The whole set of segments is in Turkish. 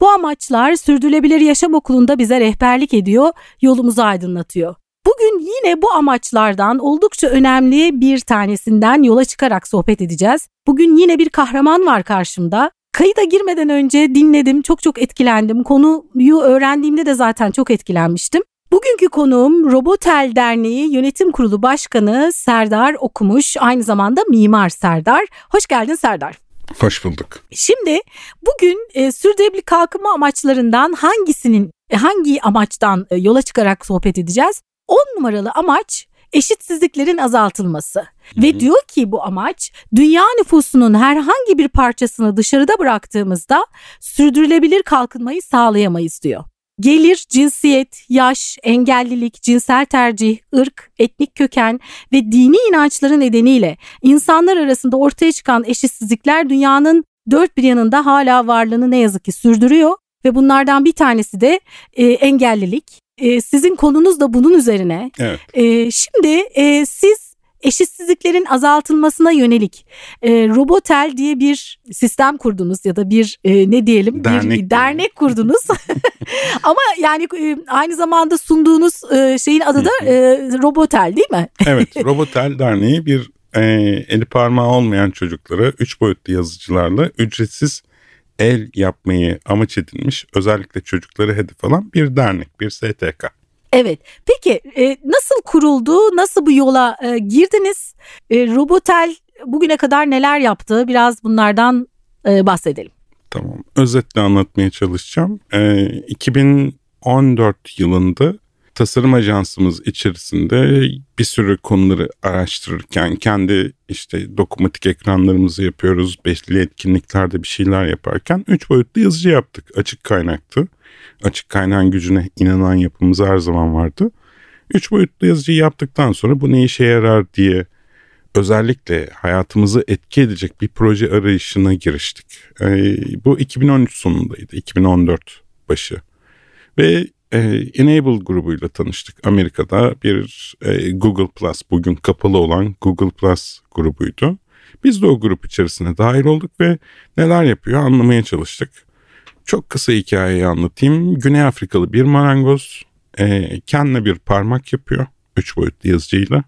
Bu amaçlar Sürdürülebilir Yaşam Okulu'nda bize rehberlik ediyor, yolumuzu aydınlatıyor. Bugün yine bu amaçlardan oldukça önemli bir tanesinden yola çıkarak sohbet edeceğiz. Bugün yine bir kahraman var karşımda. Kayıda girmeden önce dinledim, çok çok etkilendim. Konuyu öğrendiğimde de zaten çok etkilenmiştim. Bugünkü konuğum Robotel Derneği Yönetim Kurulu Başkanı Serdar Okumuş, aynı zamanda Mimar Serdar. Hoş geldin Serdar. Hoş bulduk. Şimdi bugün e, sürdürülebilir kalkınma amaçlarından hangisinin e, hangi amaçtan e, yola çıkarak sohbet edeceğiz? 10 numaralı amaç eşitsizliklerin azaltılması. Hı-hı. Ve diyor ki bu amaç dünya nüfusunun herhangi bir parçasını dışarıda bıraktığımızda sürdürülebilir kalkınmayı sağlayamayız diyor. Gelir, cinsiyet, yaş, engellilik, cinsel tercih, ırk, etnik köken ve dini inançları nedeniyle insanlar arasında ortaya çıkan eşitsizlikler dünyanın dört bir yanında hala varlığını ne yazık ki sürdürüyor ve bunlardan bir tanesi de e, engellilik. E, sizin konunuz da bunun üzerine. Evet. E, şimdi e, siz eşitsizliklerin azaltılmasına yönelik e, Robotel diye bir sistem kurdunuz ya da bir e, ne diyelim dernek bir dernek kurdunuz. Ama yani e, aynı zamanda sunduğunuz e, şeyin adı da e, Robotel değil mi? evet, Robotel Derneği bir e, eli parmağı olmayan çocuklara üç boyutlu yazıcılarla ücretsiz el yapmayı amaç edilmiş özellikle çocukları hedef alan bir dernek, bir STK. Evet. Peki e, nasıl kuruldu? Nasıl bu yola e, girdiniz? E, Robotel bugüne kadar neler yaptı? Biraz bunlardan e, bahsedelim. Tamam. Özetle anlatmaya çalışacağım. E, 2014 yılında tasarım ajansımız içerisinde bir sürü konuları araştırırken kendi işte dokunmatik ekranlarımızı yapıyoruz. Beşli etkinliklerde bir şeyler yaparken üç boyutlu yazıcı yaptık. Açık kaynaktı açık kaynağın gücüne inanan yapımız her zaman vardı. Üç boyutlu yazıcıyı yaptıktan sonra bu ne işe yarar diye özellikle hayatımızı etki edecek bir proje arayışına giriştik. Ee, bu 2013 sonundaydı, 2014 başı. Ve e, Enable grubuyla tanıştık. Amerika'da bir e, Google Plus, bugün kapalı olan Google Plus grubuydu. Biz de o grup içerisine dahil olduk ve neler yapıyor anlamaya çalıştık. Çok kısa hikayeyi anlatayım. Güney Afrikalı bir marangoz e, kendine bir parmak yapıyor. Üç boyutlu yazıcıyla.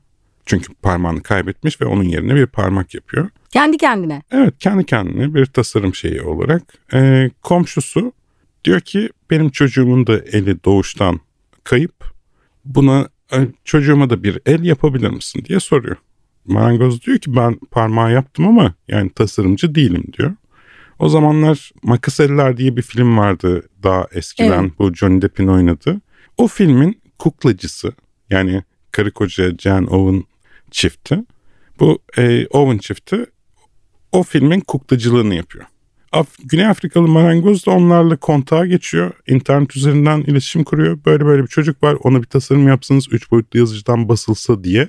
Çünkü parmağını kaybetmiş ve onun yerine bir parmak yapıyor. Kendi kendine? Evet kendi kendine bir tasarım şeyi olarak. E, komşusu diyor ki benim çocuğumun da eli doğuştan kayıp. Buna e, çocuğuma da bir el yapabilir misin diye soruyor. Marangoz diyor ki ben parmağı yaptım ama yani tasarımcı değilim diyor. O zamanlar Makas Eller diye bir film vardı daha eskiden. Evet. Bu Johnny Depp'in oynadığı. O filmin kuklacısı yani karı koca Jan Owen çifti. Bu e, Owen çifti o filmin kuklacılığını yapıyor. Af Güney Afrikalı marangoz da onlarla kontağa geçiyor. İnternet üzerinden iletişim kuruyor. Böyle böyle bir çocuk var ona bir tasarım yapsanız 3 boyutlu yazıcıdan basılsa diye.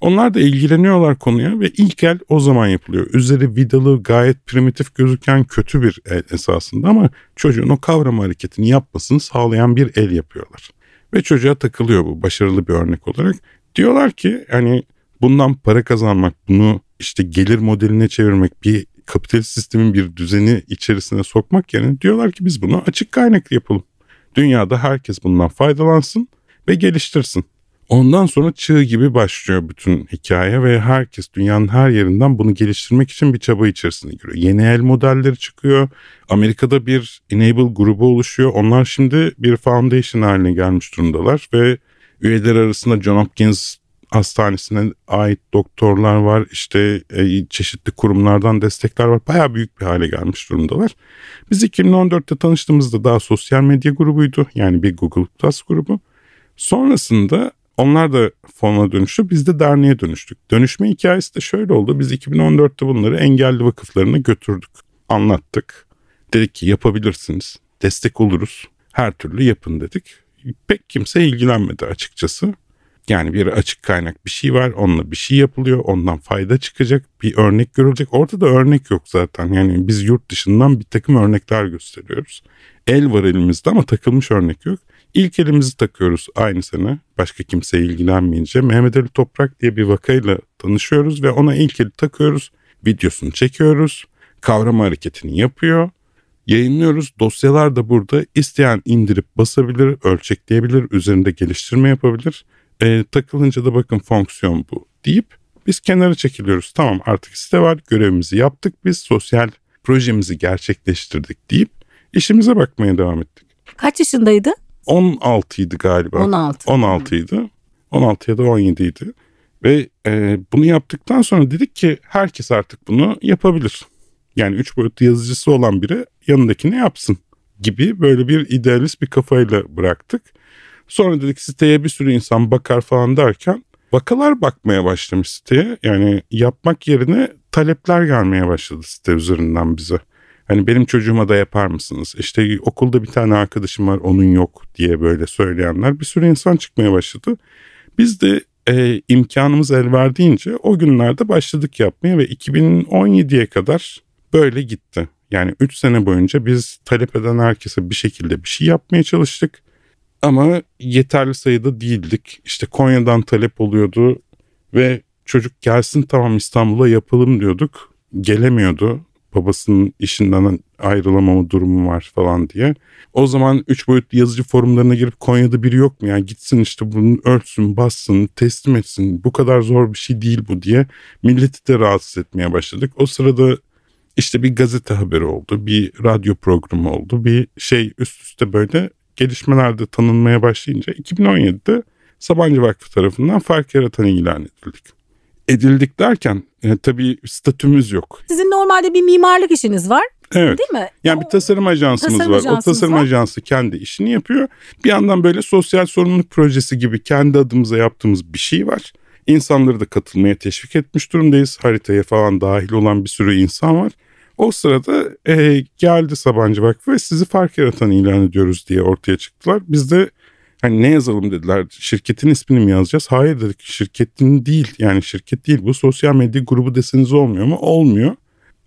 Onlar da ilgileniyorlar konuya ve ilk el o zaman yapılıyor. Üzeri vidalı gayet primitif gözüken kötü bir el esasında ama çocuğun o kavrama hareketini yapmasını sağlayan bir el yapıyorlar. Ve çocuğa takılıyor bu başarılı bir örnek olarak. Diyorlar ki hani bundan para kazanmak, bunu işte gelir modeline çevirmek, bir kapitalist sistemin bir düzeni içerisine sokmak yerine diyorlar ki biz bunu açık kaynaklı yapalım. Dünyada herkes bundan faydalansın ve geliştirsin. Ondan sonra çığ gibi başlıyor bütün hikaye ve herkes dünyanın her yerinden bunu geliştirmek için bir çaba içerisine giriyor. Yeni el modelleri çıkıyor. Amerika'da bir Enable grubu oluşuyor. Onlar şimdi bir foundation haline gelmiş durumdalar ve üyeler arasında John Hopkins hastanesine ait doktorlar var. İşte e, çeşitli kurumlardan destekler var. Baya büyük bir hale gelmiş durumdalar. Biz 2014'te tanıştığımızda daha sosyal medya grubuydu. Yani bir Google Plus grubu. Sonrasında onlar da fona dönüştü. Biz de derneğe dönüştük. Dönüşme hikayesi de şöyle oldu. Biz 2014'te bunları engelli vakıflarına götürdük. Anlattık. Dedik ki yapabilirsiniz. Destek oluruz. Her türlü yapın dedik. pek kimse ilgilenmedi açıkçası. Yani bir açık kaynak bir şey var onunla bir şey yapılıyor ondan fayda çıkacak bir örnek görülecek. Ortada örnek yok zaten yani biz yurt dışından bir takım örnekler gösteriyoruz. El var elimizde ama takılmış örnek yok. İlk elimizi takıyoruz aynı sene başka kimse ilgilenmeyince Mehmet Ali Toprak diye bir vakayla tanışıyoruz ve ona ilk eli takıyoruz. Videosunu çekiyoruz. Kavrama hareketini yapıyor. Yayınlıyoruz. Dosyalar da burada. isteyen indirip basabilir, ölçekleyebilir, üzerinde geliştirme yapabilir. E, takılınca da bakın fonksiyon bu deyip biz kenara çekiliyoruz. Tamam artık site var görevimizi yaptık biz sosyal projemizi gerçekleştirdik deyip işimize bakmaya devam ettik. Kaç yaşındaydı? 16 idi galiba. 16. 16 idi. 16 ya da 17 idi. Ve e, bunu yaptıktan sonra dedik ki herkes artık bunu yapabilir. Yani üç boyutlu yazıcısı olan biri yanındakini yapsın gibi böyle bir idealist bir kafayla bıraktık. Sonra dedik siteye bir sürü insan bakar falan derken vakalar bakmaya başlamış siteye. Yani yapmak yerine talepler gelmeye başladı site üzerinden bize. Hani benim çocuğuma da yapar mısınız? İşte okulda bir tane arkadaşım var onun yok diye böyle söyleyenler bir sürü insan çıkmaya başladı. Biz de e, imkanımız el verdiğince o günlerde başladık yapmaya ve 2017'ye kadar böyle gitti. Yani 3 sene boyunca biz talep eden herkese bir şekilde bir şey yapmaya çalıştık. Ama yeterli sayıda değildik. İşte Konya'dan talep oluyordu ve çocuk gelsin tamam İstanbul'a yapalım diyorduk. Gelemiyordu. Babasının işinden ayrılamama durumu var falan diye. O zaman 3 boyutlu yazıcı forumlarına girip Konya'da biri yok mu? Yani gitsin işte bunu ölçsün, bassın, teslim etsin. Bu kadar zor bir şey değil bu diye milleti de rahatsız etmeye başladık. O sırada işte bir gazete haberi oldu, bir radyo programı oldu, bir şey üst üste böyle gelişmelerde tanınmaya başlayınca 2017'de Sabancı Vakfı tarafından fark yaratan ilan edildik. Edildik derken e, tabii statümüz yok. Sizin normalde bir mimarlık işiniz var. Evet. Değil mi? Yani bir tasarım ajansımız tasarım var. Ajansımız o tasarım var. ajansı kendi işini yapıyor. Bir yandan böyle sosyal sorumluluk projesi gibi kendi adımıza yaptığımız bir şey var. İnsanları da katılmaya teşvik etmiş durumdayız. Haritaya falan dahil olan bir sürü insan var. O sırada e, geldi Sabancı Vakfı ve sizi fark yaratan ilan ediyoruz diye ortaya çıktılar. Biz de hani ne yazalım dediler şirketin ismini mi yazacağız? Hayır dedik şirketin değil yani şirket değil bu sosyal medya grubu deseniz olmuyor mu? Olmuyor.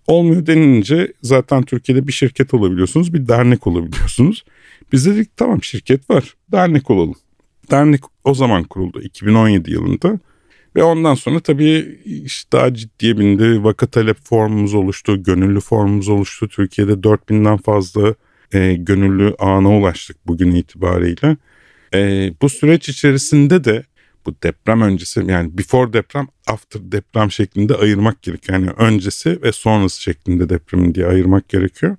Olmuyor denilince zaten Türkiye'de bir şirket olabiliyorsunuz bir dernek olabiliyorsunuz. Biz dedik tamam şirket var dernek olalım. Dernek o zaman kuruldu 2017 yılında. Ve ondan sonra tabii iş daha ciddiye bindi. Vaka talep formumuz oluştu, gönüllü formumuz oluştu. Türkiye'de 4000'den fazla e, gönüllü ana ulaştık bugün itibariyle. E, bu süreç içerisinde de bu deprem öncesi yani before deprem after deprem şeklinde ayırmak gerekiyor. Yani öncesi ve sonrası şeklinde depremin diye ayırmak gerekiyor.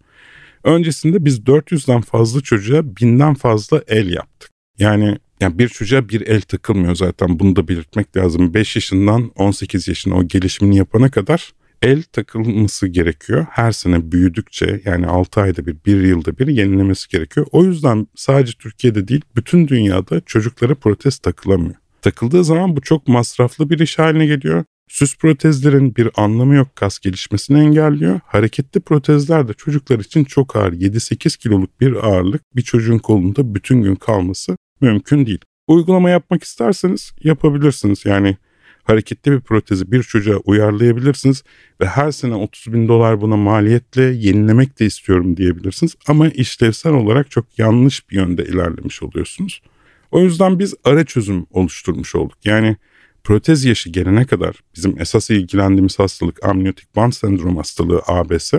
Öncesinde biz 400'den fazla çocuğa binden fazla el yaptık. Yani yani bir çocuğa bir el takılmıyor zaten bunu da belirtmek lazım. 5 yaşından 18 yaşına o gelişimini yapana kadar el takılması gerekiyor. Her sene büyüdükçe yani 6 ayda bir, 1 yılda bir yenilemesi gerekiyor. O yüzden sadece Türkiye'de değil bütün dünyada çocuklara protez takılamıyor. Takıldığı zaman bu çok masraflı bir iş haline geliyor. Süs protezlerin bir anlamı yok kas gelişmesini engelliyor. Hareketli protezler de çocuklar için çok ağır 7-8 kiloluk bir ağırlık bir çocuğun kolunda bütün gün kalması mümkün değil. Uygulama yapmak isterseniz yapabilirsiniz. Yani hareketli bir protezi bir çocuğa uyarlayabilirsiniz ve her sene 30 bin dolar buna maliyetle yenilemek de istiyorum diyebilirsiniz. Ama işlevsel olarak çok yanlış bir yönde ilerlemiş oluyorsunuz. O yüzden biz ara çözüm oluşturmuş olduk. Yani protez yaşı gelene kadar bizim esas ilgilendiğimiz hastalık amniyotik band sendrom hastalığı ABS.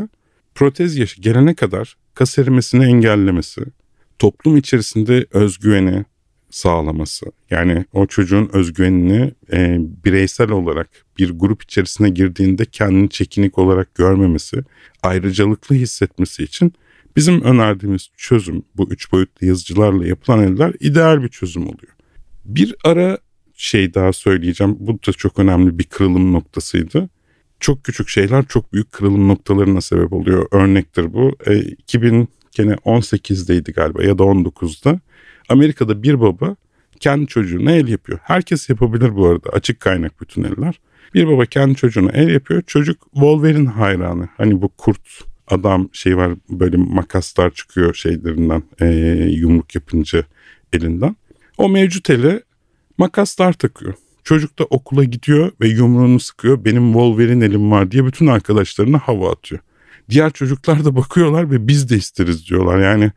Protez yaşı gelene kadar kas erimesini engellemesi, toplum içerisinde özgüveni sağlaması. Yani o çocuğun özgüvenini e, bireysel olarak bir grup içerisine girdiğinde kendini çekinik olarak görmemesi, ayrıcalıklı hissetmesi için bizim önerdiğimiz çözüm bu üç boyutlu yazıcılarla yapılan eller ideal bir çözüm oluyor. Bir ara şey daha söyleyeceğim. Bu da çok önemli bir kırılım noktasıydı. Çok küçük şeyler çok büyük kırılım noktalarına sebep oluyor. Örnektir bu. E, 2000 gene 18'deydi galiba ya da 19'da. Amerika'da bir baba kendi çocuğuna el yapıyor. Herkes yapabilir bu arada açık kaynak bütün eller. Bir baba kendi çocuğuna el yapıyor. Çocuk Wolverine hayranı. Hani bu kurt adam şey var böyle makaslar çıkıyor şeylerinden e, yumruk yapınca elinden. O mevcut ele makaslar takıyor. Çocuk da okula gidiyor ve yumruğunu sıkıyor. Benim Wolverine elim var diye bütün arkadaşlarına hava atıyor. Diğer çocuklar da bakıyorlar ve biz de isteriz diyorlar. Yani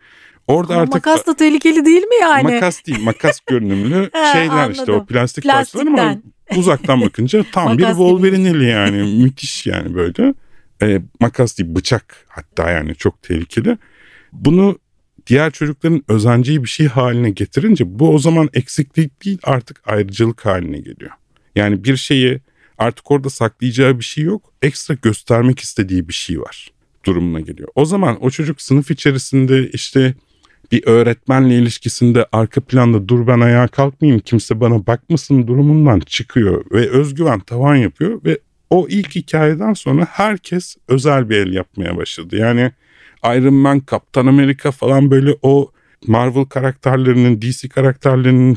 orada Ama artık makas da tehlikeli değil mi yani? makas değil makas görünümlü şeyler işte o anladım. plastik parçalar ama uzaktan bakınca tam bir Makas Wolverine eli yani müthiş yani böyle. Ee, makas değil bıçak hatta yani çok tehlikeli. Bunu diğer çocukların özenceyi bir şey haline getirince bu o zaman eksiklik değil artık ayrıcalık haline geliyor. Yani bir şeyi artık orada saklayacağı bir şey yok. Ekstra göstermek istediği bir şey var durumuna geliyor. O zaman o çocuk sınıf içerisinde işte bir öğretmenle ilişkisinde arka planda dur ben ayağa kalkmayayım kimse bana bakmasın durumundan çıkıyor ve özgüven tavan yapıyor ve o ilk hikayeden sonra herkes özel bir el yapmaya başladı. Yani Iron Man, Kaptan Amerika falan böyle o Marvel karakterlerinin, DC karakterlerinin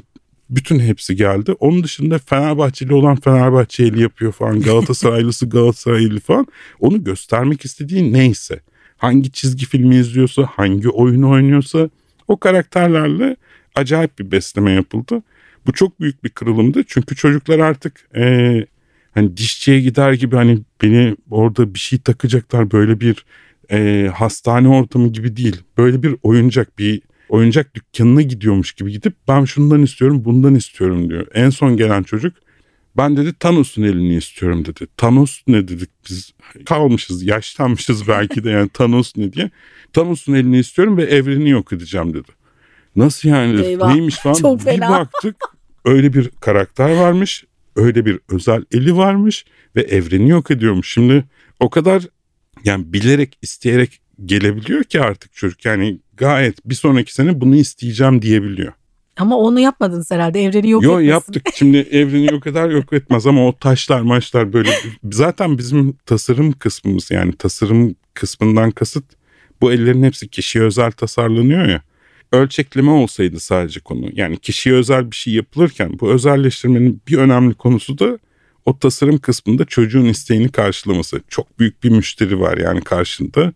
bütün hepsi geldi. Onun dışında Fenerbahçeli olan Fenerbahçeli yapıyor falan. Galatasaraylısı Galatasaraylı falan. Onu göstermek istediği neyse. Hangi çizgi filmi izliyorsa, hangi oyunu oynuyorsa o karakterlerle acayip bir besleme yapıldı. Bu çok büyük bir kırılımdı. Çünkü çocuklar artık eee, hani dişçiye gider gibi hani beni orada bir şey takacaklar böyle bir eee, hastane ortamı gibi değil. Böyle bir oyuncak bir oyuncak dükkanına gidiyormuş gibi gidip ben şundan istiyorum bundan istiyorum diyor. En son gelen çocuk ben dedi Thanos'un elini istiyorum dedi. Thanos ne dedik biz kalmışız yaşlanmışız belki de yani Thanos ne diye. Thanos'un elini istiyorum ve evreni yok edeceğim dedi. Nasıl yani dedik, Eyvah, neymiş falan çok bir fena. baktık öyle bir karakter varmış öyle bir özel eli varmış ve evreni yok ediyormuş. Şimdi o kadar yani bilerek isteyerek gelebiliyor ki artık çocuk yani gayet bir sonraki sene bunu isteyeceğim diyebiliyor. Ama onu yapmadınız herhalde. Evreni yok Yo etmesin. yaptık şimdi evreni yok eder yok etmez ama o taşlar maçlar böyle zaten bizim tasarım kısmımız yani tasarım kısmından kasıt bu ellerin hepsi kişiye özel tasarlanıyor ya. Ölçekleme olsaydı sadece konu yani kişiye özel bir şey yapılırken bu özelleştirmenin bir önemli konusu da o tasarım kısmında çocuğun isteğini karşılaması. Çok büyük bir müşteri var yani karşında.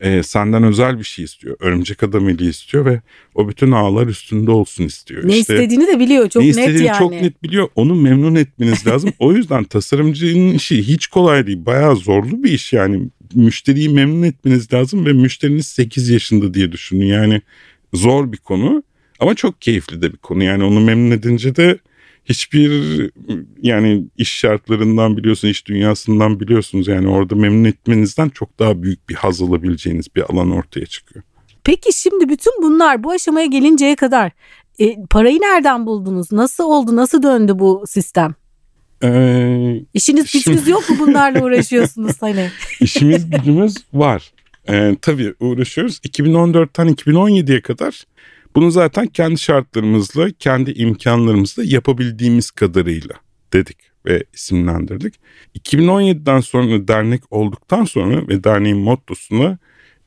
Ee, senden özel bir şey istiyor. Örümcek adam eli istiyor ve o bütün ağlar üstünde olsun istiyor. Ne İşte- istediğini de biliyor. Çok ne net istediğini yani. çok net biliyor. Onu memnun etmeniz lazım. o yüzden tasarımcının işi hiç kolay değil. Bayağı zorlu bir iş yani. Müşteriyi memnun etmeniz lazım ve müşteriniz 8 yaşında diye düşünün. Yani zor bir konu ama çok keyifli de bir konu. Yani onu memnun edince de hiçbir yani iş şartlarından biliyorsun, iş dünyasından biliyorsunuz. Yani orada memnun etmenizden çok daha büyük bir haz alabileceğiniz bir alan ortaya çıkıyor. Peki şimdi bütün bunlar bu aşamaya gelinceye kadar e, parayı nereden buldunuz? Nasıl oldu? Nasıl döndü bu sistem? Ee, İşiniz Şimdi- gücünüz yok mu bunlarla uğraşıyorsunuz hani? İşimiz gücümüz var. Ee, tabii uğraşıyoruz. 2014'ten 2017'ye kadar bunu zaten kendi şartlarımızla, kendi imkanlarımızla yapabildiğimiz kadarıyla dedik ve isimlendirdik. 2017'den sonra dernek olduktan sonra ve derneğin mottosuna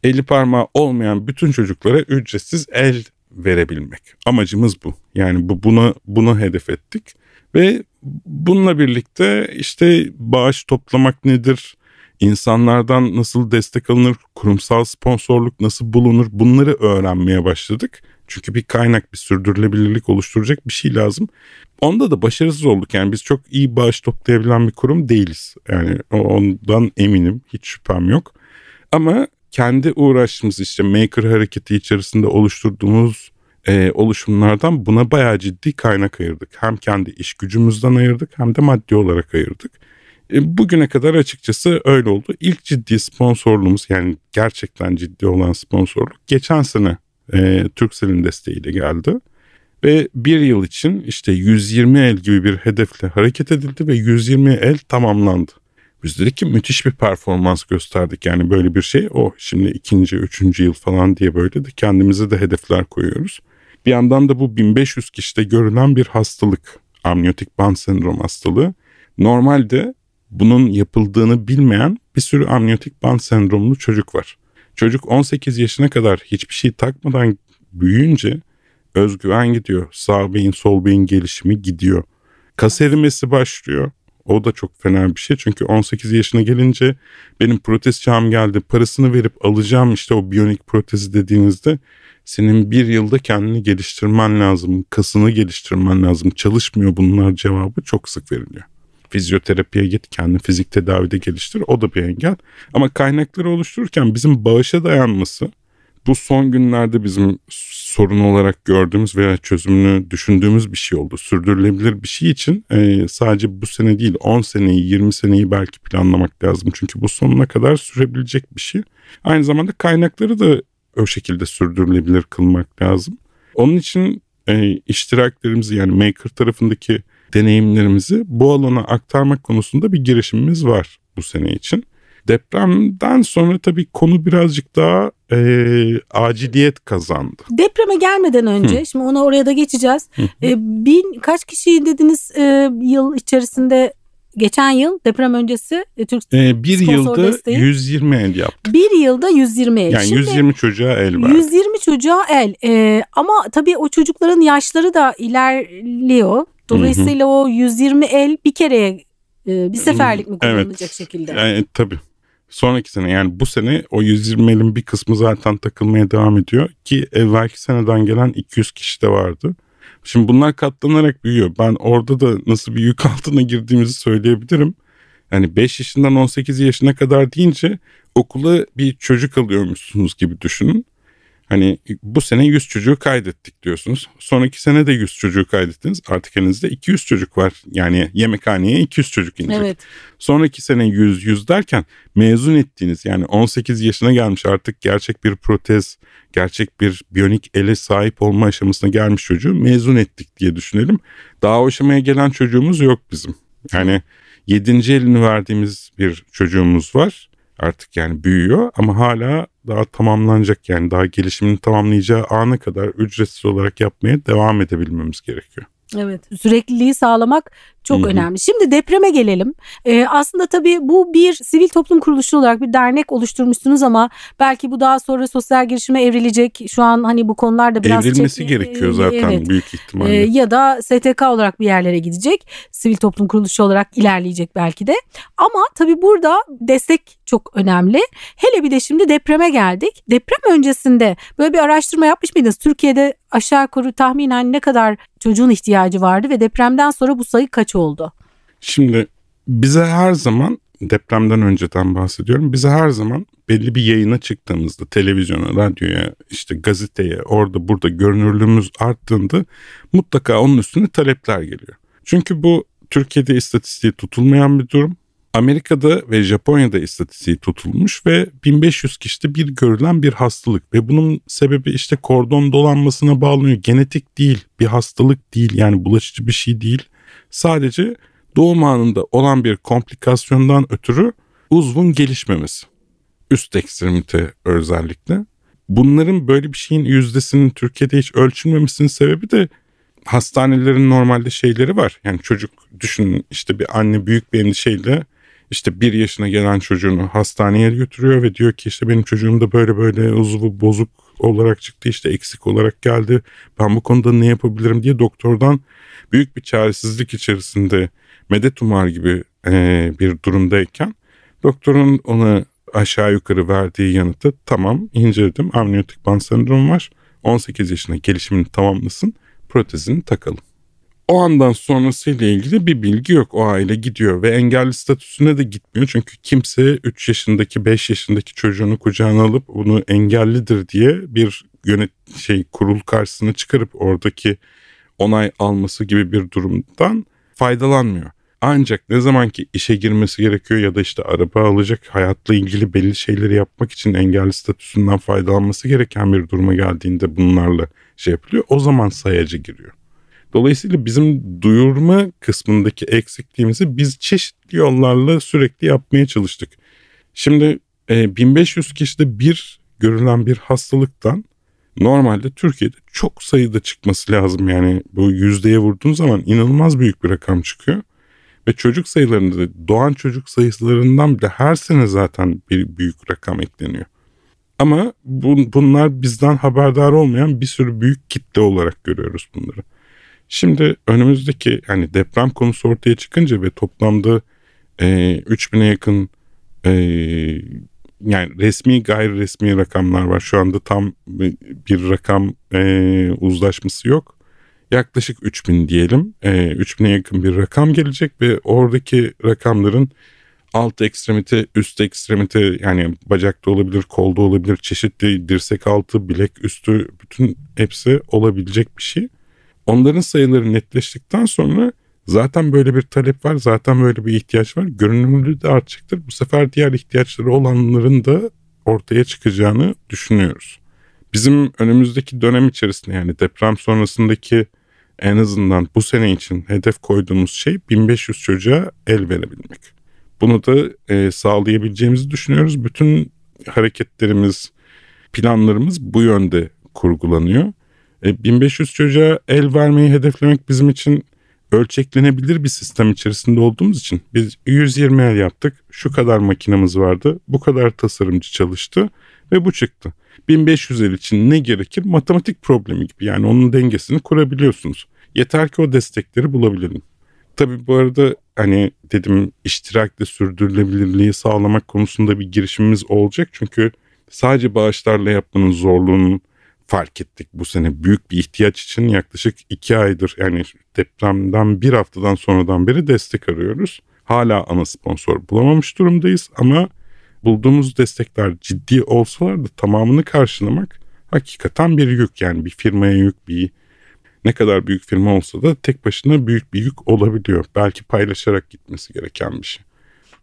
eli parmağı olmayan bütün çocuklara ücretsiz el verebilmek. Amacımız bu. Yani bu buna bunu hedef ettik ve bununla birlikte işte bağış toplamak nedir? İnsanlardan nasıl destek alınır, kurumsal sponsorluk nasıl bulunur bunları öğrenmeye başladık. Çünkü bir kaynak, bir sürdürülebilirlik oluşturacak bir şey lazım. Onda da başarısız olduk. Yani biz çok iyi bağış toplayabilen bir kurum değiliz. Yani ondan eminim, hiç şüphem yok. Ama kendi uğraştığımız işte Maker hareketi içerisinde oluşturduğumuz e, oluşumlardan buna bayağı ciddi kaynak ayırdık. Hem kendi iş gücümüzden ayırdık hem de maddi olarak ayırdık. E, bugüne kadar açıkçası öyle oldu. İlk ciddi sponsorluğumuz yani gerçekten ciddi olan sponsorluk geçen sene e, Turkcell'in desteğiyle geldi. Ve bir yıl için işte 120 el gibi bir hedefle hareket edildi ve 120 el tamamlandı. Biz dedik ki müthiş bir performans gösterdik yani böyle bir şey o şimdi ikinci üçüncü yıl falan diye böyle de kendimize de hedefler koyuyoruz. Bir yandan da bu 1500 kişide görülen bir hastalık amniyotik band sendrom hastalığı. Normalde bunun yapıldığını bilmeyen bir sürü amniyotik band sendromlu çocuk var. Çocuk 18 yaşına kadar hiçbir şey takmadan büyüyünce özgüven gidiyor. Sağ beyin sol beyin gelişimi gidiyor. Kas erimesi başlıyor. O da çok fena bir şey çünkü 18 yaşına gelince benim protez çağım geldi parasını verip alacağım işte o biyonik protezi dediğinizde senin bir yılda kendini geliştirmen lazım, kasını geliştirmen lazım, çalışmıyor bunlar cevabı çok sık veriliyor. Fizyoterapiye git, kendi fizik tedavide geliştir o da bir engel. Ama kaynakları oluştururken bizim bağışa dayanması bu son günlerde bizim sorun olarak gördüğümüz veya çözümünü düşündüğümüz bir şey oldu. Sürdürülebilir bir şey için e, sadece bu sene değil 10 seneyi 20 seneyi belki planlamak lazım. Çünkü bu sonuna kadar sürebilecek bir şey. Aynı zamanda kaynakları da o şekilde sürdürülebilir kılmak lazım. Onun için e, iştiraklerimizi yani maker tarafındaki deneyimlerimizi bu alana aktarmak konusunda bir girişimimiz var bu sene için. Depremden sonra tabii konu birazcık daha e, aciliyet kazandı. Depreme gelmeden önce Hı. şimdi ona oraya da geçeceğiz. E, bin kaç kişi dediniz e, yıl içerisinde geçen yıl deprem öncesi e, Türk ee, bir yılda desteği, 120 el yaptı. Bir yılda 120 el. Yani Şimdi, 120 çocuğa el var. 120 çocuğa el. Ee, ama tabii o çocukların yaşları da ilerliyor. Dolayısıyla Hı-hı. o 120 el bir kereye bir seferlik mi kullanılacak evet. şekilde? Yani, tabii. Sonraki sene yani bu sene o 120 elin bir kısmı zaten takılmaya devam ediyor ki evvelki seneden gelen 200 kişi de vardı. Şimdi bunlar katlanarak büyüyor. Ben orada da nasıl bir yük altına girdiğimizi söyleyebilirim. Yani 5 yaşından 18 yaşına kadar deyince okula bir çocuk alıyormuşsunuz gibi düşünün. Hani bu sene 100 çocuğu kaydettik diyorsunuz. Sonraki sene de 100 çocuğu kaydettiniz. Artık elinizde 200 çocuk var. Yani yemekhaneye 200 çocuk inecek. Evet. Sonraki sene 100 100 derken mezun ettiğiniz yani 18 yaşına gelmiş artık gerçek bir protez, gerçek bir biyonik ele sahip olma aşamasına gelmiş çocuğu mezun ettik diye düşünelim. Daha o aşamaya gelen çocuğumuz yok bizim. Yani 7. elini verdiğimiz bir çocuğumuz var artık yani büyüyor ama hala daha tamamlanacak yani daha gelişimini tamamlayacağı ana kadar ücretsiz olarak yapmaya devam edebilmemiz gerekiyor. Evet sürekliliği sağlamak çok Hı-hı. önemli. Şimdi depreme gelelim. Ee, aslında tabii bu bir sivil toplum kuruluşu olarak bir dernek oluşturmuşsunuz ama belki bu daha sonra sosyal girişime evrilecek. Şu an hani bu konularda biraz evrilmesi çek... gerekiyor zaten evet. büyük ihtimalle. Ee, ya da STK olarak bir yerlere gidecek. Sivil toplum kuruluşu olarak ilerleyecek belki de. Ama tabii burada destek çok önemli. Hele bir de şimdi depreme geldik. Deprem öncesinde böyle bir araştırma yapmış mıydınız? Türkiye'de aşağı yukarı tahminen ne kadar çocuğun ihtiyacı vardı ve depremden sonra bu sayı kaç oldu? Şimdi bize her zaman depremden önceden bahsediyorum. Bize her zaman belli bir yayına çıktığımızda televizyona, radyoya, işte gazeteye, orada burada görünürlüğümüz arttığında mutlaka onun üstüne talepler geliyor. Çünkü bu Türkiye'de istatistiği tutulmayan bir durum. Amerika'da ve Japonya'da istatistiği tutulmuş ve 1500 kişide bir görülen bir hastalık ve bunun sebebi işte kordon dolanmasına bağlanıyor. Genetik değil, bir hastalık değil yani bulaşıcı bir şey değil. Sadece doğum anında olan bir komplikasyondan ötürü uzvun gelişmemesi. Üst ekstremite özellikle. Bunların böyle bir şeyin yüzdesinin Türkiye'de hiç ölçülmemesinin sebebi de hastanelerin normalde şeyleri var. Yani çocuk düşünün işte bir anne büyük bir endişeyle işte bir yaşına gelen çocuğunu hastaneye götürüyor ve diyor ki işte benim çocuğum da böyle böyle uzvu bozuk olarak çıktı işte eksik olarak geldi. Ben bu konuda ne yapabilirim diye doktordan büyük bir çaresizlik içerisinde medet umar gibi e, bir durumdayken doktorun ona aşağı yukarı verdiği yanıtı tamam inceledim amniyotik band sendromu var 18 yaşına gelişimini tamamlasın protezini takalım. O andan sonrasıyla ilgili bir bilgi yok. O aile gidiyor ve engelli statüsüne de gitmiyor. Çünkü kimse 3 yaşındaki 5 yaşındaki çocuğunu kucağına alıp bunu engellidir diye bir yönet şey kurul karşısına çıkarıp oradaki onay alması gibi bir durumdan faydalanmıyor. Ancak ne zaman ki işe girmesi gerekiyor ya da işte araba alacak hayatla ilgili belli şeyleri yapmak için engelli statüsünden faydalanması gereken bir duruma geldiğinde bunlarla şey yapılıyor. O zaman sayaca giriyor. Dolayısıyla bizim duyurma kısmındaki eksikliğimizi biz çeşitli yollarla sürekli yapmaya çalıştık. Şimdi e, 1500 kişide bir görülen bir hastalıktan normalde Türkiye'de çok sayıda çıkması lazım. Yani bu yüzdeye vurduğun zaman inanılmaz büyük bir rakam çıkıyor. Ve çocuk sayılarında da doğan çocuk sayılarından bile her sene zaten bir büyük rakam ekleniyor. Ama bu, bunlar bizden haberdar olmayan bir sürü büyük kitle olarak görüyoruz bunları. Şimdi önümüzdeki yani deprem konusu ortaya çıkınca ve toplamda e, 3000'e yakın e, yani resmi gayri resmi rakamlar var. Şu anda tam bir rakam e, uzlaşması yok. Yaklaşık 3000 diyelim. E, 3000'e yakın bir rakam gelecek ve oradaki rakamların alt ekstremite, üst ekstremite yani bacakta olabilir, kolda olabilir, çeşitli dirsek altı, bilek üstü bütün hepsi olabilecek bir şey. Onların sayıları netleştikten sonra zaten böyle bir talep var, zaten böyle bir ihtiyaç var. Görünümlülüğü de artacaktır. Bu sefer diğer ihtiyaçları olanların da ortaya çıkacağını düşünüyoruz. Bizim önümüzdeki dönem içerisinde yani deprem sonrasındaki en azından bu sene için hedef koyduğumuz şey 1500 çocuğa el verebilmek. Bunu da e, sağlayabileceğimizi düşünüyoruz. Bütün hareketlerimiz, planlarımız bu yönde kurgulanıyor. E, 1500 çocuğa el vermeyi hedeflemek bizim için ölçeklenebilir bir sistem içerisinde olduğumuz için biz 120 el yaptık. Şu kadar makinamız vardı. Bu kadar tasarımcı çalıştı ve bu çıktı. 1500 el için ne gerekir? Matematik problemi gibi yani onun dengesini kurabiliyorsunuz. Yeter ki o destekleri bulabilelim. Tabii bu arada hani dedim iştirakle sürdürülebilirliği sağlamak konusunda bir girişimimiz olacak. Çünkü sadece bağışlarla yapmanın zorluğunu fark ettik bu sene. Büyük bir ihtiyaç için yaklaşık iki aydır yani depremden bir haftadan sonradan beri destek arıyoruz. Hala ana sponsor bulamamış durumdayız ama bulduğumuz destekler ciddi olsalar da tamamını karşılamak hakikaten bir yük. Yani bir firmaya yük, bir ne kadar büyük firma olsa da tek başına büyük bir yük olabiliyor. Belki paylaşarak gitmesi gereken bir şey.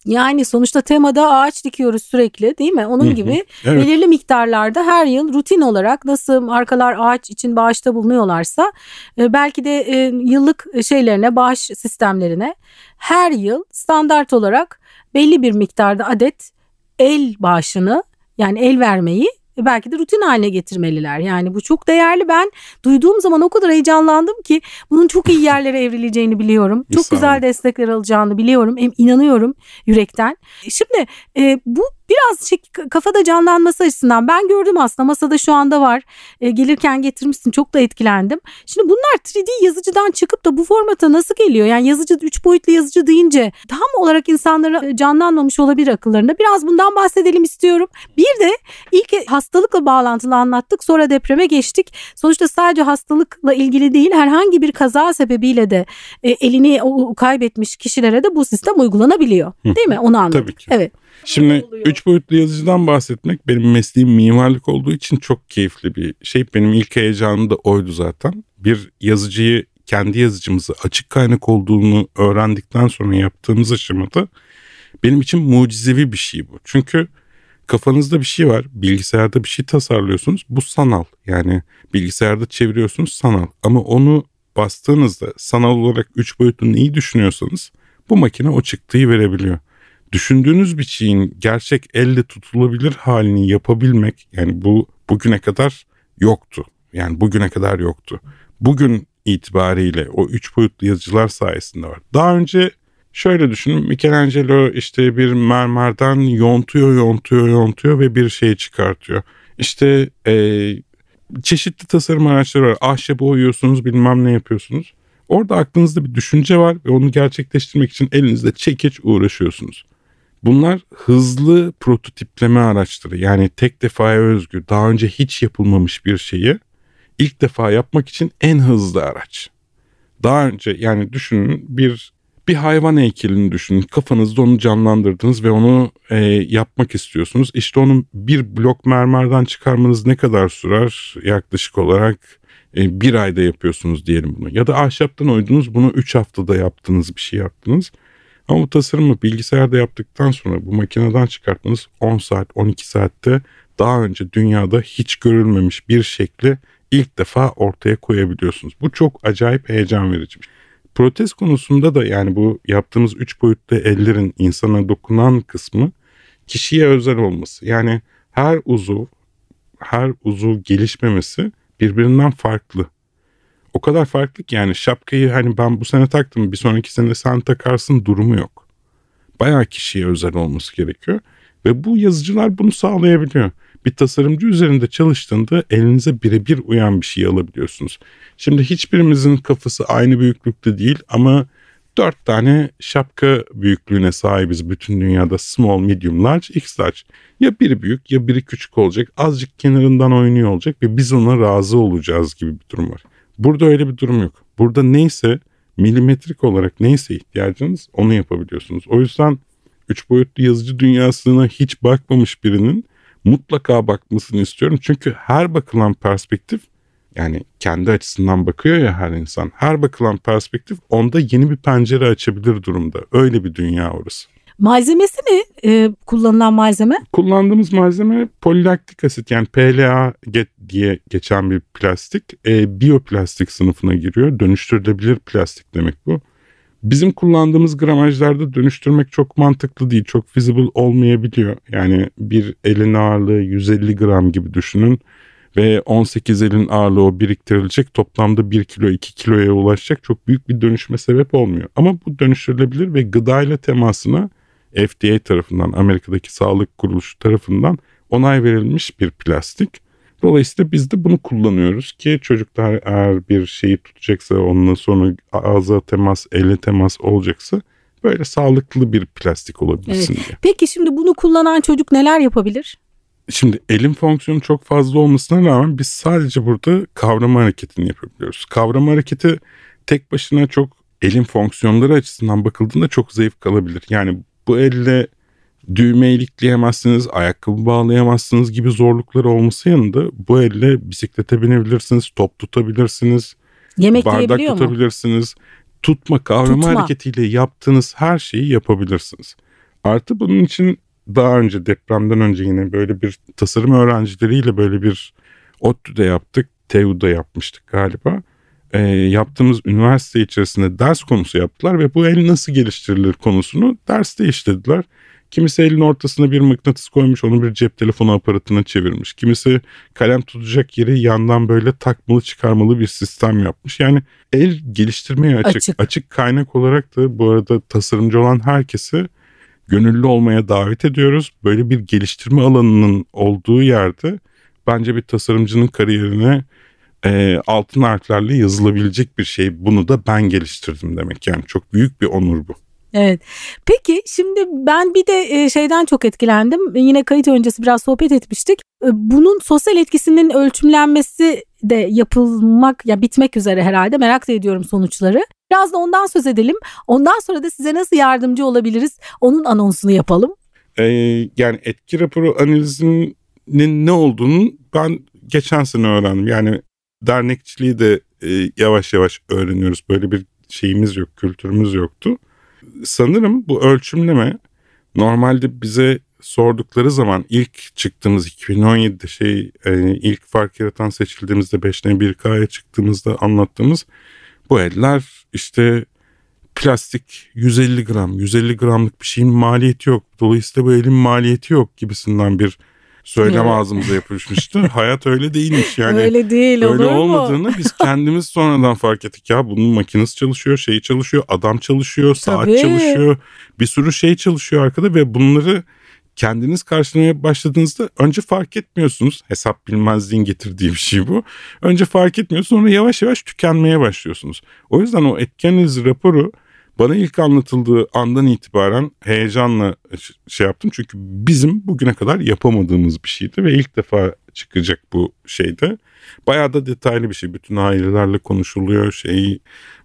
Yani sonuçta temada ağaç dikiyoruz sürekli değil mi? Onun gibi evet. belirli miktarlarda her yıl rutin olarak nasıl markalar ağaç için bağışta bulunuyorlarsa e, belki de e, yıllık şeylerine bağış sistemlerine her yıl standart olarak belli bir miktarda adet el bağışını yani el vermeyi belki de rutin haline getirmeliler. Yani bu çok değerli. Ben duyduğum zaman o kadar heyecanlandım ki bunun çok iyi yerlere evrileceğini biliyorum. Çok güzel destekler alacağını biliyorum. Hem inanıyorum yürekten. Şimdi e, bu biraz şey, kafada canlanması açısından ben gördüm aslında masada şu anda var. E, gelirken getirmişsin çok da etkilendim. Şimdi bunlar 3D yazıcıdan çıkıp da bu formata nasıl geliyor? Yani yazıcı 3 boyutlu yazıcı deyince tam olarak insanlara canlanmamış olabilir akıllarında. Biraz bundan bahsedelim istiyorum. Bir de ilk hastalıkla bağlantılı anlattık sonra depreme geçtik. Sonuçta sadece hastalıkla ilgili değil herhangi bir kaza sebebiyle de e, elini o, kaybetmiş kişilere de bu sistem uygulanabiliyor. Değil mi? Onu anladık. Tabii ki. Evet. Şimdi üç boyutlu yazıcıdan bahsetmek benim mesleğim mimarlık olduğu için çok keyifli bir şey. Benim ilk heyecanım da oydu zaten. Bir yazıcıyı kendi yazıcımızı açık kaynak olduğunu öğrendikten sonra yaptığımız aşamada benim için mucizevi bir şey bu. Çünkü kafanızda bir şey var, bilgisayarda bir şey tasarlıyorsunuz. Bu sanal. Yani bilgisayarda çeviriyorsunuz sanal. Ama onu bastığınızda sanal olarak üç boyutlu neyi düşünüyorsanız bu makine o çıktıyı verebiliyor düşündüğünüz bir şeyin gerçek elle tutulabilir halini yapabilmek yani bu bugüne kadar yoktu. Yani bugüne kadar yoktu. Bugün itibariyle o üç boyutlu yazıcılar sayesinde var. Daha önce şöyle düşünün Michelangelo işte bir mermerden yontuyor yontuyor yontuyor ve bir şey çıkartıyor. İşte e, çeşitli tasarım araçları var. Ahşabı oyuyorsunuz bilmem ne yapıyorsunuz. Orada aklınızda bir düşünce var ve onu gerçekleştirmek için elinizde çekeç uğraşıyorsunuz. Bunlar hızlı prototipleme araçları yani tek defaya özgü daha önce hiç yapılmamış bir şeyi ilk defa yapmak için en hızlı araç. Daha önce yani düşünün bir bir hayvan heykelini düşünün. Kafanızda onu canlandırdınız ve onu e, yapmak istiyorsunuz. İşte onun bir blok mermerden çıkarmanız ne kadar sürer? Yaklaşık olarak e, bir ayda yapıyorsunuz diyelim bunu. Ya da ahşaptan oydunuz bunu üç haftada yaptınız bir şey yaptınız. Ama bu tasarımı bilgisayarda yaptıktan sonra bu makineden çıkartmanız 10 saat 12 saatte daha önce dünyada hiç görülmemiş bir şekli ilk defa ortaya koyabiliyorsunuz. Bu çok acayip heyecan verici şey. Protez konusunda da yani bu yaptığımız 3 boyutlu ellerin insana dokunan kısmı kişiye özel olması. Yani her uzuv, her uzuv gelişmemesi birbirinden farklı o kadar farklı ki yani şapkayı hani ben bu sene taktım bir sonraki sene sen takarsın durumu yok. Bayağı kişiye özel olması gerekiyor ve bu yazıcılar bunu sağlayabiliyor. Bir tasarımcı üzerinde çalıştığında elinize birebir uyan bir şey alabiliyorsunuz. Şimdi hiçbirimizin kafası aynı büyüklükte değil ama dört tane şapka büyüklüğüne sahibiz bütün dünyada small, medium, large, x large. Ya biri büyük ya biri küçük olacak. Azıcık kenarından oynuyor olacak ve biz ona razı olacağız gibi bir durum var. Burada öyle bir durum yok. Burada neyse milimetrik olarak neyse ihtiyacınız onu yapabiliyorsunuz. O yüzden üç boyutlu yazıcı dünyasına hiç bakmamış birinin mutlaka bakmasını istiyorum. Çünkü her bakılan perspektif yani kendi açısından bakıyor ya her insan. Her bakılan perspektif onda yeni bir pencere açabilir durumda. Öyle bir dünya orası. Malzemesi ne e, kullanılan malzeme? Kullandığımız malzeme polilaktik asit yani PLA diye geçen bir plastik. E, biyoplastik sınıfına giriyor. Dönüştürülebilir plastik demek bu. Bizim kullandığımız gramajlarda dönüştürmek çok mantıklı değil. Çok feasible olmayabiliyor. Yani bir elin ağırlığı 150 gram gibi düşünün. Ve 18 elin ağırlığı o biriktirilecek toplamda 1 kilo 2 kiloya ulaşacak çok büyük bir dönüşme sebep olmuyor. Ama bu dönüştürülebilir ve gıdayla temasına FDA tarafından Amerika'daki sağlık kuruluşu tarafından onay verilmiş bir plastik. Dolayısıyla biz de bunu kullanıyoruz ki çocuklar eğer bir şeyi tutacaksa onunla sonra ağza temas, elle temas olacaksa böyle sağlıklı bir plastik olabilsin evet. diye. Peki şimdi bunu kullanan çocuk neler yapabilir? Şimdi elin fonksiyonu çok fazla olmasına rağmen biz sadece burada kavrama hareketini yapabiliyoruz. Kavrama hareketi tek başına çok elin fonksiyonları açısından bakıldığında çok zayıf kalabilir. Yani bu elle düğme ilikleyemezsiniz, ayakkabı bağlayamazsınız gibi zorlukları olması yanında bu elle bisiklete binebilirsiniz, top tutabilirsiniz, Yemek bardak tutabilirsiniz. Mu? Tutma, kavrama Tutma. hareketiyle yaptığınız her şeyi yapabilirsiniz. Artı bunun için daha önce depremden önce yine böyle bir tasarım öğrencileriyle böyle bir ODTÜ'de yaptık. TEU'da yapmıştık galiba. E, yaptığımız üniversite içerisinde ders konusu yaptılar ve bu el nasıl geliştirilir konusunu derste işlediler. Kimisi elin ortasına bir mıknatıs koymuş onu bir cep telefonu aparatına çevirmiş. Kimisi kalem tutacak yeri yandan böyle takmalı çıkarmalı bir sistem yapmış. Yani el geliştirmeye açık. Açık, açık kaynak olarak da bu arada tasarımcı olan herkesi gönüllü olmaya davet ediyoruz. Böyle bir geliştirme alanının olduğu yerde bence bir tasarımcının kariyerine e, altın harflerle yazılabilecek bir şey. Bunu da ben geliştirdim demek yani çok büyük bir onur bu. Evet. Peki şimdi ben bir de şeyden çok etkilendim. Yine kayıt öncesi biraz sohbet etmiştik. Bunun sosyal etkisinin ölçümlenmesi de yapılmak ya bitmek üzere herhalde. Merak da ediyorum sonuçları. Biraz da ondan söz edelim. Ondan sonra da size nasıl yardımcı olabiliriz? Onun anonsunu yapalım. Ee, yani etki raporu analizinin ne olduğunu ben geçen sene öğrendim. Yani dernekçiliği de e, yavaş yavaş öğreniyoruz. Böyle bir şeyimiz yok, kültürümüz yoktu. Sanırım bu ölçümleme normalde bize sordukları zaman ilk çıktığımız 2017'de şey e, ilk fark yaratan seçildiğimizde 5'ten 1K'ya çıktığımızda anlattığımız bu eller işte plastik 150 gram 150 gramlık bir şeyin maliyeti yok. Dolayısıyla bu elin maliyeti yok gibisinden bir söylem ağzımıza yapışmıştı. Hayat öyle değilmiş yani. Öyle değil öyle olur olmadığını biz kendimiz sonradan fark ettik. Ya bunun makinesi çalışıyor, şeyi çalışıyor, adam çalışıyor, saat Tabii. çalışıyor. Bir sürü şey çalışıyor arkada ve bunları kendiniz karşılamaya başladığınızda önce fark etmiyorsunuz. Hesap bilmezliğin getirdiği bir şey bu. Önce fark etmiyorsunuz sonra yavaş yavaş tükenmeye başlıyorsunuz. O yüzden o etken analiz raporu bana ilk anlatıldığı andan itibaren heyecanla şey yaptım. Çünkü bizim bugüne kadar yapamadığımız bir şeydi ve ilk defa çıkacak bu şeyde. Bayağı da detaylı bir şey. Bütün ailelerle konuşuluyor. Şey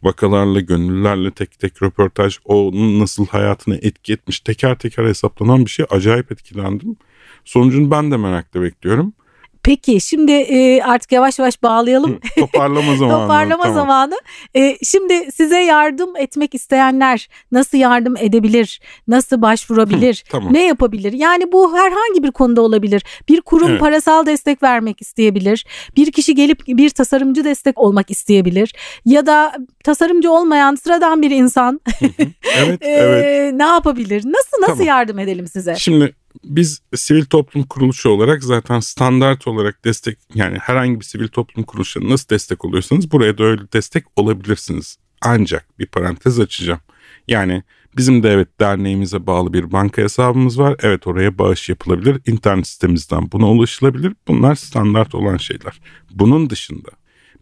vakalarla, gönüllülerle tek tek röportaj. Onun nasıl hayatına etki etmiş teker teker hesaplanan bir şey. Acayip etkilendim. Sonucunu ben de merakla bekliyorum. Peki şimdi e, artık yavaş yavaş bağlayalım. Toparlama zamanı. Toparlama tamam. zamanı. E, şimdi size yardım etmek isteyenler nasıl yardım edebilir? Nasıl başvurabilir? tamam. Ne yapabilir? Yani bu herhangi bir konuda olabilir. Bir kurum evet. parasal destek vermek isteyebilir. Bir kişi gelip bir tasarımcı destek olmak isteyebilir. Ya da tasarımcı olmayan sıradan bir insan evet, e, evet. ne yapabilir? Nasıl nasıl tamam. yardım edelim size? Şimdi biz sivil toplum kuruluşu olarak zaten standart olarak destek yani herhangi bir sivil toplum kuruluşuna nasıl destek oluyorsanız buraya da öyle destek olabilirsiniz. Ancak bir parantez açacağım. Yani bizim de evet derneğimize bağlı bir banka hesabımız var. Evet oraya bağış yapılabilir. İnternet sitemizden buna ulaşılabilir. Bunlar standart olan şeyler. Bunun dışında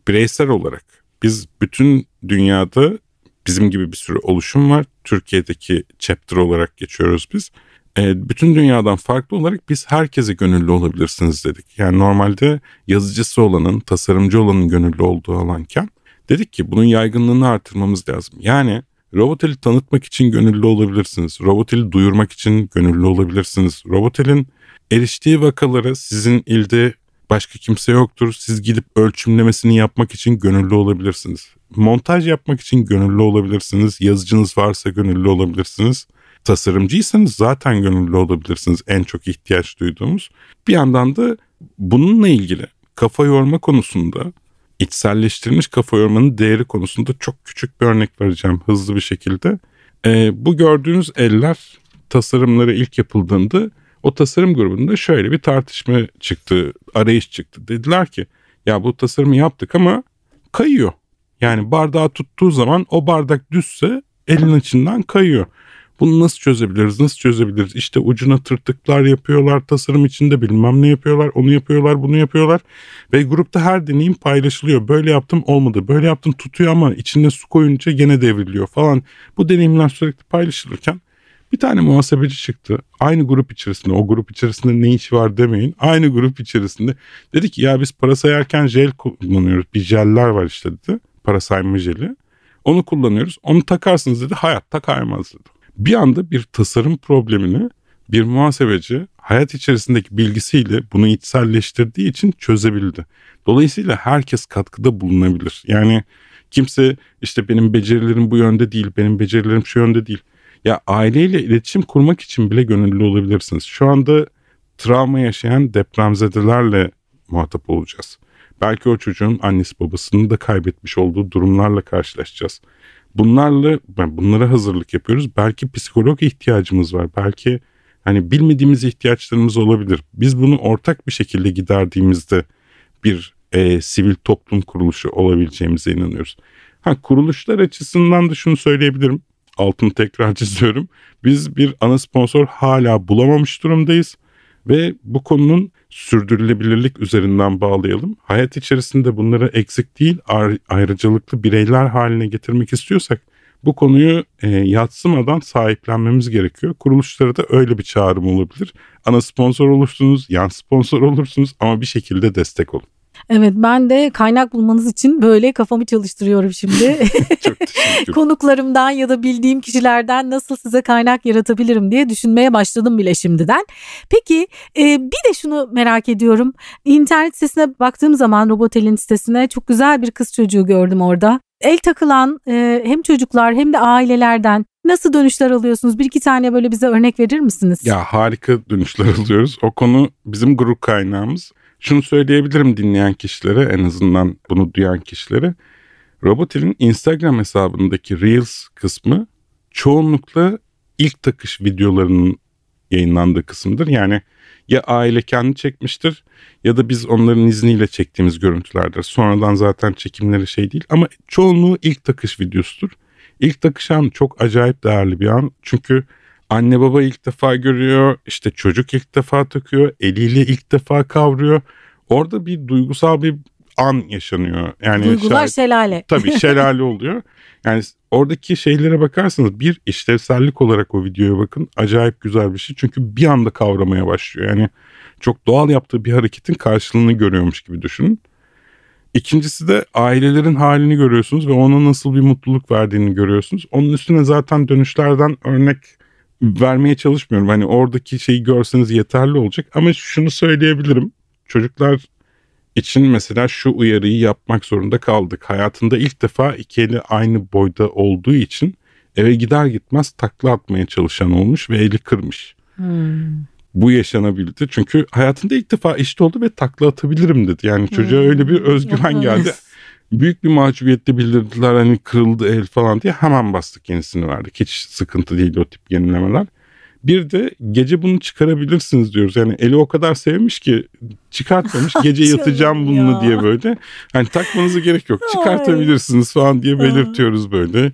bireysel olarak biz bütün dünyada bizim gibi bir sürü oluşum var. Türkiye'deki chapter olarak geçiyoruz biz. E, bütün dünyadan farklı olarak biz herkese gönüllü olabilirsiniz dedik. Yani normalde yazıcısı olanın, tasarımcı olanın gönüllü olduğu alanken dedik ki bunun yaygınlığını artırmamız lazım. Yani Robotel'i tanıtmak için gönüllü olabilirsiniz. Robotel'i duyurmak için gönüllü olabilirsiniz. Robotel'in eriştiği vakalara sizin ilde başka kimse yoktur. Siz gidip ölçümlemesini yapmak için gönüllü olabilirsiniz. Montaj yapmak için gönüllü olabilirsiniz. Yazıcınız varsa gönüllü olabilirsiniz. Tasarımcıysanız zaten gönüllü olabilirsiniz en çok ihtiyaç duyduğumuz. Bir yandan da bununla ilgili kafa yorma konusunda içselleştirilmiş kafa yormanın değeri konusunda çok küçük bir örnek vereceğim hızlı bir şekilde. Ee, bu gördüğünüz eller tasarımları ilk yapıldığında o tasarım grubunda şöyle bir tartışma çıktı, arayış çıktı. Dediler ki ya bu tasarımı yaptık ama kayıyor. Yani bardağı tuttuğu zaman o bardak düzse elin içinden kayıyor. Bunu nasıl çözebiliriz? Nasıl çözebiliriz? İşte ucuna tırtıklar yapıyorlar, tasarım içinde bilmem ne yapıyorlar, onu yapıyorlar, bunu yapıyorlar. Ve grupta her deneyim paylaşılıyor. Böyle yaptım olmadı, böyle yaptım tutuyor ama içinde su koyunca gene devriliyor falan. Bu deneyimler sürekli paylaşılırken bir tane muhasebeci çıktı. Aynı grup içerisinde, o grup içerisinde ne işi var demeyin. Aynı grup içerisinde dedi ki ya biz para sayarken jel kullanıyoruz. Bir jeller var işte dedi. Para sayma jeli. Onu kullanıyoruz. Onu takarsınız dedi. Hayatta kaymaz dedi. Bir anda bir tasarım problemini bir muhasebeci hayat içerisindeki bilgisiyle bunu içselleştirdiği için çözebildi. Dolayısıyla herkes katkıda bulunabilir. Yani kimse işte benim becerilerim bu yönde değil, benim becerilerim şu yönde değil. Ya aileyle iletişim kurmak için bile gönüllü olabilirsiniz. Şu anda travma yaşayan depremzedelerle muhatap olacağız. Belki o çocuğun annesi babasını da kaybetmiş olduğu durumlarla karşılaşacağız. Bunlarla bunlara hazırlık yapıyoruz. Belki psikolog ihtiyacımız var. Belki hani bilmediğimiz ihtiyaçlarımız olabilir. Biz bunu ortak bir şekilde giderdiğimizde bir e, sivil toplum kuruluşu olabileceğimize inanıyoruz. Ha kuruluşlar açısından da şunu söyleyebilirim. Altını tekrar çiziyorum. Biz bir ana sponsor hala bulamamış durumdayız ve bu konunun sürdürülebilirlik üzerinden bağlayalım. Hayat içerisinde bunları eksik değil ayrıcalıklı bireyler haline getirmek istiyorsak bu konuyu e, yatsımadan sahiplenmemiz gerekiyor. Kuruluşlara da öyle bir çağrım olabilir. Ana sponsor olursunuz, yan sponsor olursunuz ama bir şekilde destek olun. Evet ben de kaynak bulmanız için böyle kafamı çalıştırıyorum şimdi. Çok Konuklarımdan ya da bildiğim kişilerden nasıl size kaynak yaratabilirim diye düşünmeye başladım bile şimdiden. Peki e, bir de şunu merak ediyorum. İnternet sitesine baktığım zaman Robotel'in sitesine çok güzel bir kız çocuğu gördüm orada. El takılan e, hem çocuklar hem de ailelerden nasıl dönüşler alıyorsunuz? Bir iki tane böyle bize örnek verir misiniz? Ya harika dönüşler alıyoruz. O konu bizim grup kaynağımız. Şunu söyleyebilirim dinleyen kişilere en azından bunu duyan kişilere. Robotel'in Instagram hesabındaki Reels kısmı çoğunlukla ilk takış videolarının yayınlandığı kısımdır. Yani ya aile kendi çekmiştir ya da biz onların izniyle çektiğimiz görüntülerdir. Sonradan zaten çekimleri şey değil ama çoğunluğu ilk takış videosudur. İlk takış an çok acayip değerli bir an. Çünkü anne baba ilk defa görüyor, işte çocuk ilk defa takıyor, eliyle ilk defa kavruyor. Orada bir duygusal bir an yaşanıyor. Yani Duygular şahit, şelale. Tabii şelale oluyor. Yani oradaki şeylere bakarsanız bir işlevsellik olarak o videoya bakın. Acayip güzel bir şey. Çünkü bir anda kavramaya başlıyor. Yani çok doğal yaptığı bir hareketin karşılığını görüyormuş gibi düşünün. İkincisi de ailelerin halini görüyorsunuz ve ona nasıl bir mutluluk verdiğini görüyorsunuz. Onun üstüne zaten dönüşlerden örnek vermeye çalışmıyorum. Hani oradaki şeyi görseniz yeterli olacak. Ama şunu söyleyebilirim. Çocuklar için mesela şu uyarıyı yapmak zorunda kaldık. Hayatında ilk defa iki eli aynı boyda olduğu için eve gider gitmez takla atmaya çalışan olmuş ve eli kırmış. Hmm. Bu yaşanabildi çünkü hayatında ilk defa işte oldu ve takla atabilirim dedi. Yani çocuğa hmm. öyle bir özgüven geldi. Büyük bir mahcubiyette bildirdiler hani kırıldı el falan diye hemen bastık yenisini verdik. Hiç sıkıntı değil o tip yenilemeler. Bir de gece bunu çıkarabilirsiniz diyoruz. Yani eli o kadar sevmiş ki çıkartmamış. Gece yatacağım bununla diye böyle. Hani takmanıza gerek yok. Çıkartabilirsiniz falan diye belirtiyoruz böyle.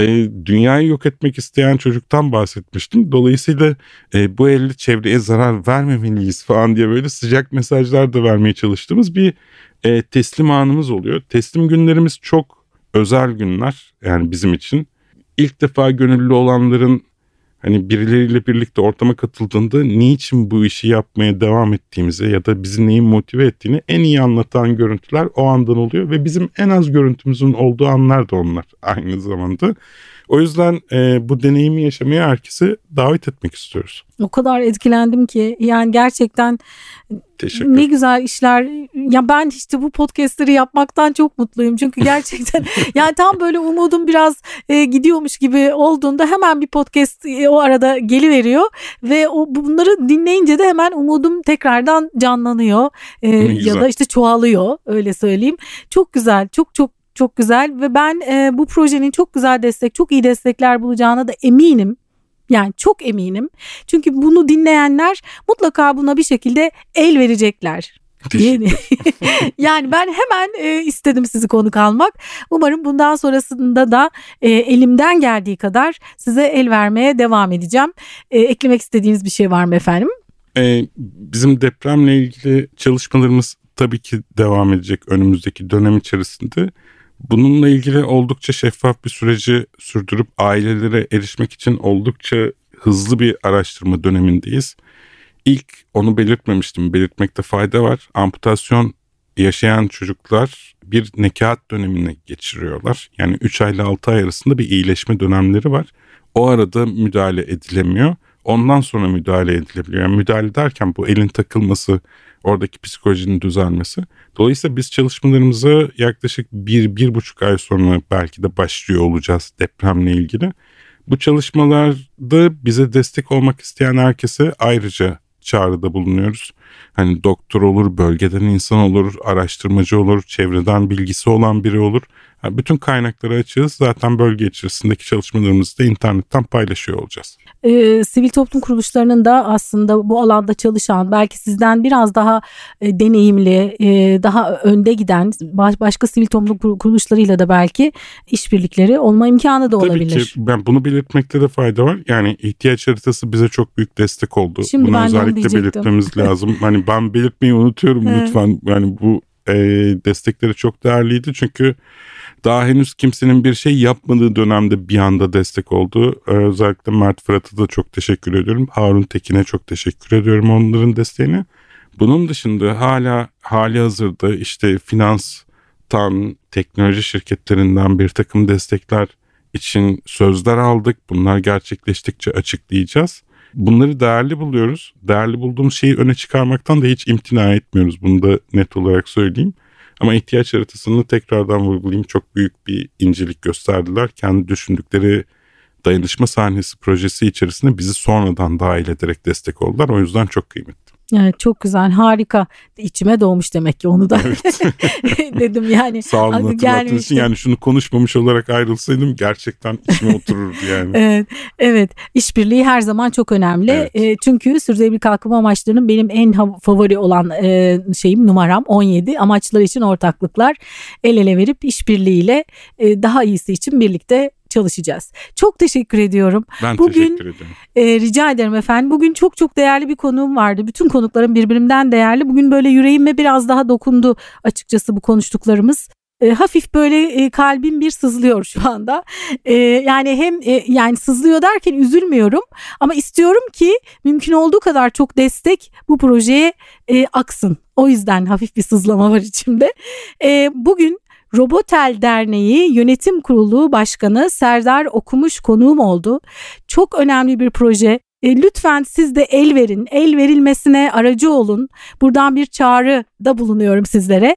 E, dünyayı yok etmek isteyen çocuktan bahsetmiştim. Dolayısıyla e, bu elle çevreye zarar vermemeliyiz falan diye böyle sıcak mesajlar da vermeye çalıştığımız bir e, teslim anımız oluyor. Teslim günlerimiz çok özel günler yani bizim için. İlk defa gönüllü olanların hani birileriyle birlikte ortama katıldığında niçin bu işi yapmaya devam ettiğimizi ya da bizi neyi motive ettiğini en iyi anlatan görüntüler o andan oluyor ve bizim en az görüntümüzün olduğu anlar da onlar aynı zamanda. O yüzden e, bu deneyimi yaşamaya herkesi davet etmek istiyoruz. O kadar etkilendim ki yani gerçekten Teşekkür. ne güzel işler. Ya ben işte bu podcastleri yapmaktan çok mutluyum. Çünkü gerçekten yani tam böyle umudum biraz e, gidiyormuş gibi olduğunda hemen bir podcast e, o arada geliveriyor ve o bunları dinleyince de hemen umudum tekrardan canlanıyor. E, ya da işte çoğalıyor öyle söyleyeyim. Çok güzel. Çok çok çok güzel ve ben e, bu projenin çok güzel destek, çok iyi destekler bulacağına da eminim. Yani çok eminim. Çünkü bunu dinleyenler mutlaka buna bir şekilde el verecekler. yani ben hemen e, istedim sizi konuk almak. Umarım bundan sonrasında da e, elimden geldiği kadar size el vermeye devam edeceğim. E, eklemek istediğiniz bir şey var mı efendim? E, bizim depremle ilgili çalışmalarımız tabii ki devam edecek önümüzdeki dönem içerisinde. Bununla ilgili oldukça şeffaf bir süreci sürdürüp ailelere erişmek için oldukça hızlı bir araştırma dönemindeyiz. İlk onu belirtmemiştim, belirtmekte fayda var. Amputasyon yaşayan çocuklar bir nekat dönemine geçiriyorlar. Yani 3 ay ile 6 ay arasında bir iyileşme dönemleri var. O arada müdahale edilemiyor. Ondan sonra müdahale edilebiliyor. Yani müdahale derken bu elin takılması, oradaki psikolojinin düzelmesi. Dolayısıyla biz çalışmalarımıza yaklaşık bir, bir buçuk ay sonra belki de başlıyor olacağız depremle ilgili. Bu çalışmalarda bize destek olmak isteyen herkese ayrıca çağrıda bulunuyoruz. Hani doktor olur, bölgeden insan olur, araştırmacı olur, çevreden bilgisi olan biri olur. Yani bütün kaynakları açığız. Zaten bölge içerisindeki çalışmalarımızı da internetten paylaşıyor olacağız. Ee, sivil toplum kuruluşlarının da aslında bu alanda çalışan belki sizden biraz daha e, deneyimli, e, daha önde giden baş, başka sivil toplum kuruluşlarıyla da belki işbirlikleri olma imkanı da olabilir. Tabii ki ben bunu belirtmekte de fayda var. Yani ihtiyaç haritası bize çok büyük destek oldu. Şimdi bunu özellikle belirtmemiz lazım. Hani ben belirtmeyi unutuyorum lütfen. Yani bu e, destekleri çok değerliydi çünkü daha henüz kimsenin bir şey yapmadığı dönemde bir anda destek oldu. Ee, özellikle Mert Fırat'a da çok teşekkür ediyorum. Harun Tekin'e çok teşekkür ediyorum onların desteğini. Bunun dışında hala hali hazırda işte finanstan, teknoloji şirketlerinden bir takım destekler için sözler aldık. Bunlar gerçekleştikçe açıklayacağız. Bunları değerli buluyoruz. Değerli bulduğumuz şeyi öne çıkarmaktan da hiç imtina etmiyoruz. Bunu da net olarak söyleyeyim. Ama ihtiyaç haritasını tekrardan vurgulayayım çok büyük bir incelik gösterdiler. Kendi düşündükleri dayanışma sahnesi projesi içerisinde bizi sonradan dahil ederek destek oldular. O yüzden çok kıymetli. Evet çok güzel harika içime doğmuş demek ki onu da evet. dedim yani. Sağ olun hatırlattığınız için yani şunu konuşmamış olarak ayrılsaydım gerçekten içime otururdu yani. evet evet işbirliği her zaman çok önemli evet. e, çünkü sürdürülebilir kalkınma amaçlarının benim en favori olan e, şeyim numaram 17 amaçlar için ortaklıklar el ele verip işbirliğiyle e, daha iyisi için birlikte çalışacağız. Çok teşekkür ediyorum. Ben Bugün, teşekkür ederim. E, rica ederim efendim. Bugün çok çok değerli bir konuğum vardı. Bütün konuklarım birbirinden değerli. Bugün böyle yüreğime biraz daha dokundu açıkçası bu konuştuklarımız. E, hafif böyle e, kalbim bir sızlıyor şu anda. E, yani hem e, yani sızlıyor derken üzülmüyorum ama istiyorum ki mümkün olduğu kadar çok destek bu projeye e, aksın. O yüzden hafif bir sızlama var içimde. E, bugün Robotel Derneği Yönetim Kurulu Başkanı Serdar Okumuş konuğum oldu. Çok önemli bir proje. E, lütfen siz de el verin, el verilmesine aracı olun. Buradan bir çağrı da bulunuyorum sizlere.